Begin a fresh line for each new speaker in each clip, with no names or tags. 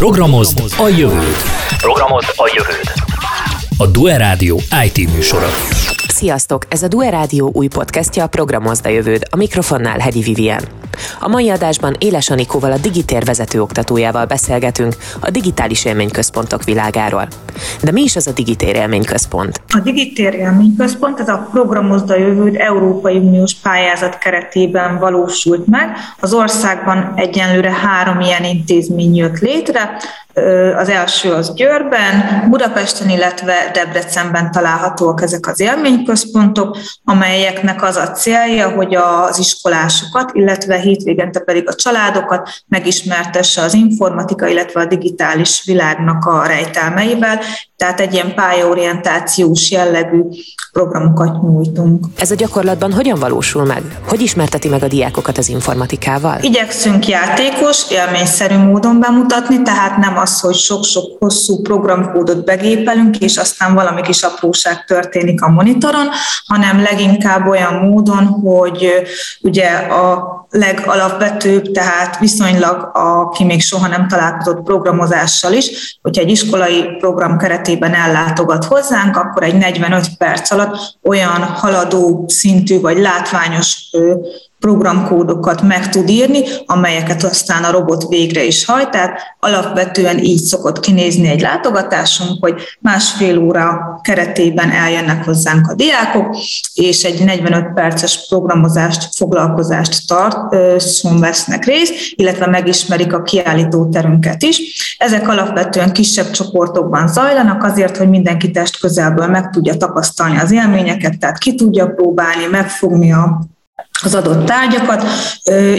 Programozd a jövőt. Programozd a jövőt. A Due Rádió IT műsora.
Sziasztok! Ez a Due Rádió új podcastja a Programozd a jövőd. A mikrofonnál Hegyi Vivien. A mai adásban Éles Anikóval a Digitér vezető oktatójával beszélgetünk a digitális élményközpontok világáról. De mi is az a Digitér élményközpont?
A Digitér élményközpont ez a Programozda Jövőd Európai Uniós pályázat keretében valósult meg. Az országban egyenlőre három ilyen intézmény jött létre, az első az Győrben, Budapesten, illetve Debrecenben találhatóak ezek az élményközpontok, amelyeknek az a célja, hogy az iskolásokat, illetve hétvégente pedig a családokat megismertesse az informatika, illetve a digitális világnak a rejtelmeivel, tehát egy ilyen pályaorientációs jellegű programokat nyújtunk.
Ez a gyakorlatban hogyan valósul meg? Hogy ismerteti meg a diákokat az informatikával?
Igyekszünk játékos, élményszerű módon bemutatni, tehát nem az, hogy sok-sok hosszú programkódot begépelünk, és aztán valami kis apróság történik a monitoron, hanem leginkább olyan módon, hogy ugye a legalapvetőbb, tehát viszonylag, aki még soha nem találkozott programozással is, hogyha egy iskolai program keretében ellátogat hozzánk, akkor egy 45 perc alatt olyan haladó szintű vagy látványos programkódokat meg tud írni, amelyeket aztán a robot végre is hajt. Tehát alapvetően így szokott kinézni egy látogatásunk, hogy másfél óra keretében eljönnek hozzánk a diákok, és egy 45 perces programozást, foglalkozást tart, szon vesznek részt, illetve megismerik a kiállító terünket is. Ezek alapvetően kisebb csoportokban zajlanak, azért, hogy mindenki test közelből meg tudja tapasztalni az élményeket, tehát ki tudja próbálni, megfogni a az adott tárgyakat.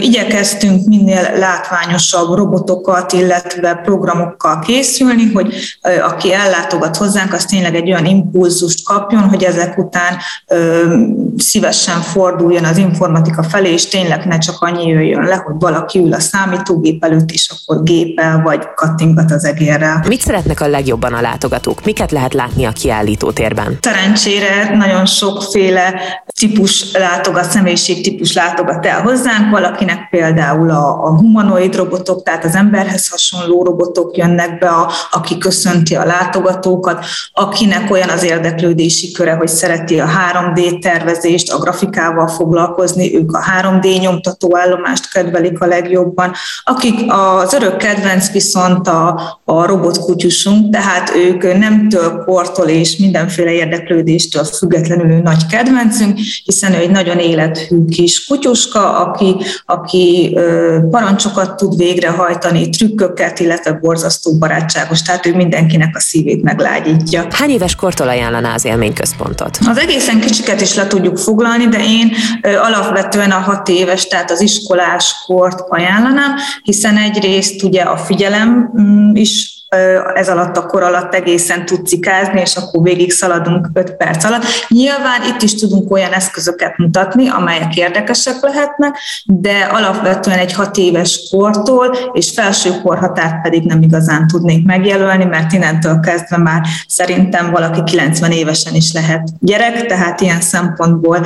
Igyekeztünk minél látványosabb robotokat, illetve programokkal készülni, hogy aki ellátogat hozzánk, az tényleg egy olyan impulzust kapjon, hogy ezek után szívesen forduljon az informatika felé, és tényleg ne csak annyi jöjjön le, hogy valaki ül a számítógép előtt, és akkor gépel, vagy kattingat az egérrel.
Mit szeretnek a legjobban a látogatók? Miket lehet látni a kiállító térben?
Szerencsére nagyon sokféle típus látogat, személyiség típus látogat el hozzánk, valakinek például a, a humanoid robotok, tehát az emberhez hasonló robotok jönnek be, a, aki köszönti a látogatókat, akinek olyan az érdeklődési köre, hogy szereti a 3D tervezést, a grafikával foglalkozni, ők a 3D nyomtató állomást kedvelik a legjobban, akik az örök kedvenc viszont a, a robotkutyusunk, tehát ők nemtől, kortól és mindenféle érdeklődéstől függetlenül nagy kedvencünk, hiszen ő egy nagyon élethű kis kutyuska, aki, aki parancsokat tud végrehajtani, trükköket, illetve borzasztó barátságos, tehát ő mindenkinek a szívét meglágyítja.
Hány éves kortól ajánlaná az élményközpontot?
Az egészen kicsiket is le tudjuk foglalni, de én alapvetően a hat éves, tehát az iskolás kort ajánlanám, hiszen egyrészt ugye a figyelem mm, is ez alatt a kor alatt egészen tud cikázni, és akkor végig szaladunk 5 perc alatt. Nyilván itt is tudunk olyan eszközöket mutatni, amelyek érdekesek lehetnek, de alapvetően egy 6 éves kortól és felső korhatárt pedig nem igazán tudnék megjelölni, mert innentől kezdve már szerintem valaki 90 évesen is lehet gyerek, tehát ilyen szempontból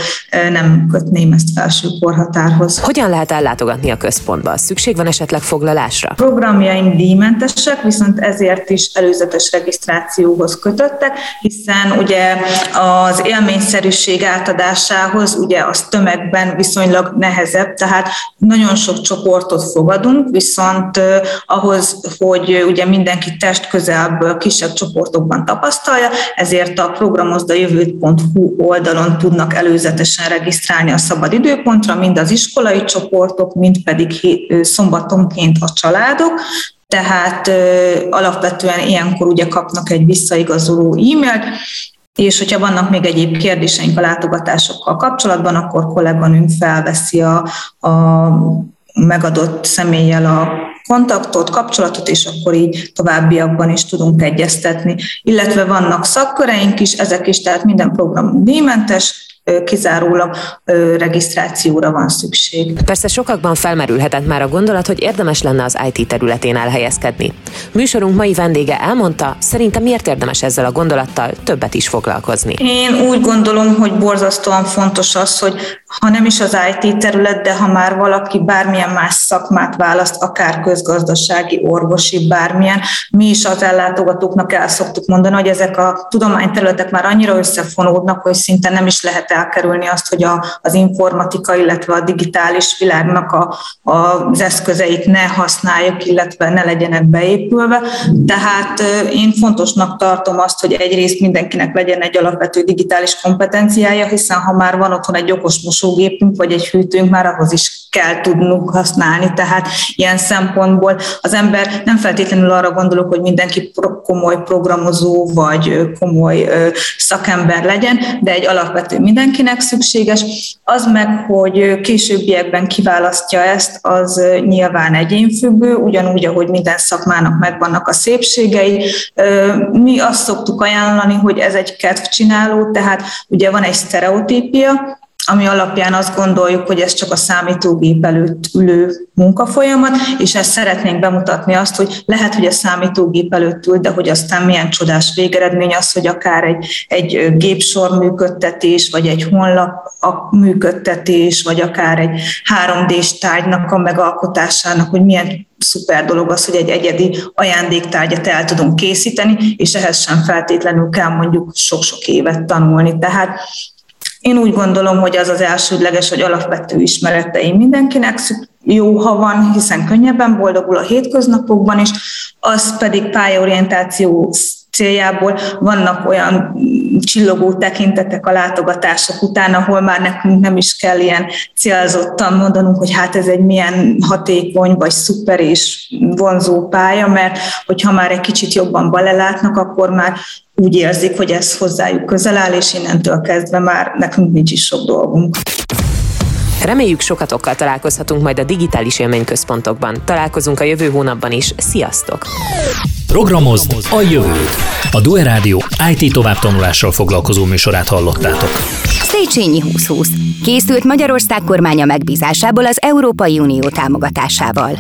nem kötném ezt felső korhatárhoz.
Hogyan lehet ellátogatni a központba? Szükség van esetleg foglalásra?
Programjaink díjmentesek, viszont ez ezért is előzetes regisztrációhoz kötöttek, hiszen ugye az élményszerűség átadásához ugye az tömegben viszonylag nehezebb, tehát nagyon sok csoportot fogadunk, viszont ahhoz, hogy ugye mindenki test közelből kisebb csoportokban tapasztalja, ezért a programozdajövőt.hu oldalon tudnak előzetesen regisztrálni a szabad időpontra, mind az iskolai csoportok, mind pedig szombatonként a családok, tehát alapvetően ilyenkor ugye kapnak egy visszaigazoló e-mailt, és hogyha vannak még egyéb kérdéseink a látogatásokkal kapcsolatban, akkor kolléganünk felveszi a, a megadott személlyel a kontaktot, kapcsolatot, és akkor így továbbiakban is tudunk egyeztetni. Illetve vannak szakköreink is, ezek is, tehát minden program díjmentes, kizárólag regisztrációra van szükség.
Persze sokakban felmerülhetett már a gondolat, hogy érdemes lenne az IT területén elhelyezkedni. Műsorunk mai vendége elmondta, szerintem miért érdemes ezzel a gondolattal többet is foglalkozni.
Én úgy gondolom, hogy borzasztóan fontos az, hogy ha nem is az IT terület, de ha már valaki bármilyen más szakmát választ, akár közgazdasági, orvosi, bármilyen, mi is az ellátogatóknak el szoktuk mondani, hogy ezek a tudományterületek már annyira összefonódnak, hogy szinte nem is lehet elkerülni azt, hogy a, az informatika, illetve a digitális világnak a, az eszközeit ne használjuk, illetve ne legyenek beépülve. Tehát én fontosnak tartom azt, hogy egyrészt mindenkinek legyen egy alapvető digitális kompetenciája, hiszen ha már van otthon egy okos mosógépünk, vagy egy hűtőnk, már ahhoz is kell tudnunk használni. Tehát ilyen szempontból az ember nem feltétlenül arra gondolok, hogy mindenki komoly programozó vagy komoly szakember legyen, de egy alapvető mindenkinek szükséges. Az meg, hogy későbbiekben kiválasztja ezt, az nyilván egyénfüggő, ugyanúgy, ahogy minden szakmának megvannak a szépségei. Mi azt szoktuk ajánlani, hogy ez egy kedvcsináló, tehát ugye van egy sztereotípia, ami alapján azt gondoljuk, hogy ez csak a számítógép előtt ülő munkafolyamat, és ezt szeretnénk bemutatni azt, hogy lehet, hogy a számítógép előtt ül, de hogy aztán milyen csodás végeredmény az, hogy akár egy, egy gépsor működtetés, vagy egy honlap a működtetés, vagy akár egy 3D-s tárgynak a megalkotásának, hogy milyen szuper dolog az, hogy egy egyedi ajándéktárgyat el tudunk készíteni, és ehhez sem feltétlenül kell mondjuk sok-sok évet tanulni. Tehát én úgy gondolom, hogy az az elsődleges, hogy alapvető ismereteim mindenkinek jó, ha van, hiszen könnyebben boldogul a hétköznapokban is, az pedig pályaorientáció céljából vannak olyan csillogó tekintetek a látogatások után, ahol már nekünk nem is kell ilyen célzottan mondanunk, hogy hát ez egy milyen hatékony, vagy szuper és vonzó pálya, mert hogyha már egy kicsit jobban belelátnak, akkor már úgy érzik, hogy ez hozzájuk közel áll, és innentől kezdve már nekünk nincs is sok dolgunk.
Reméljük sokatokkal találkozhatunk majd a digitális élményközpontokban. Találkozunk a jövő hónapban is. Sziasztok!
Programozd a jövőt! A Due Rádió IT továbbtanulással foglalkozó műsorát hallottátok.
Széchenyi 2020. Készült Magyarország kormánya megbízásából az Európai Unió támogatásával.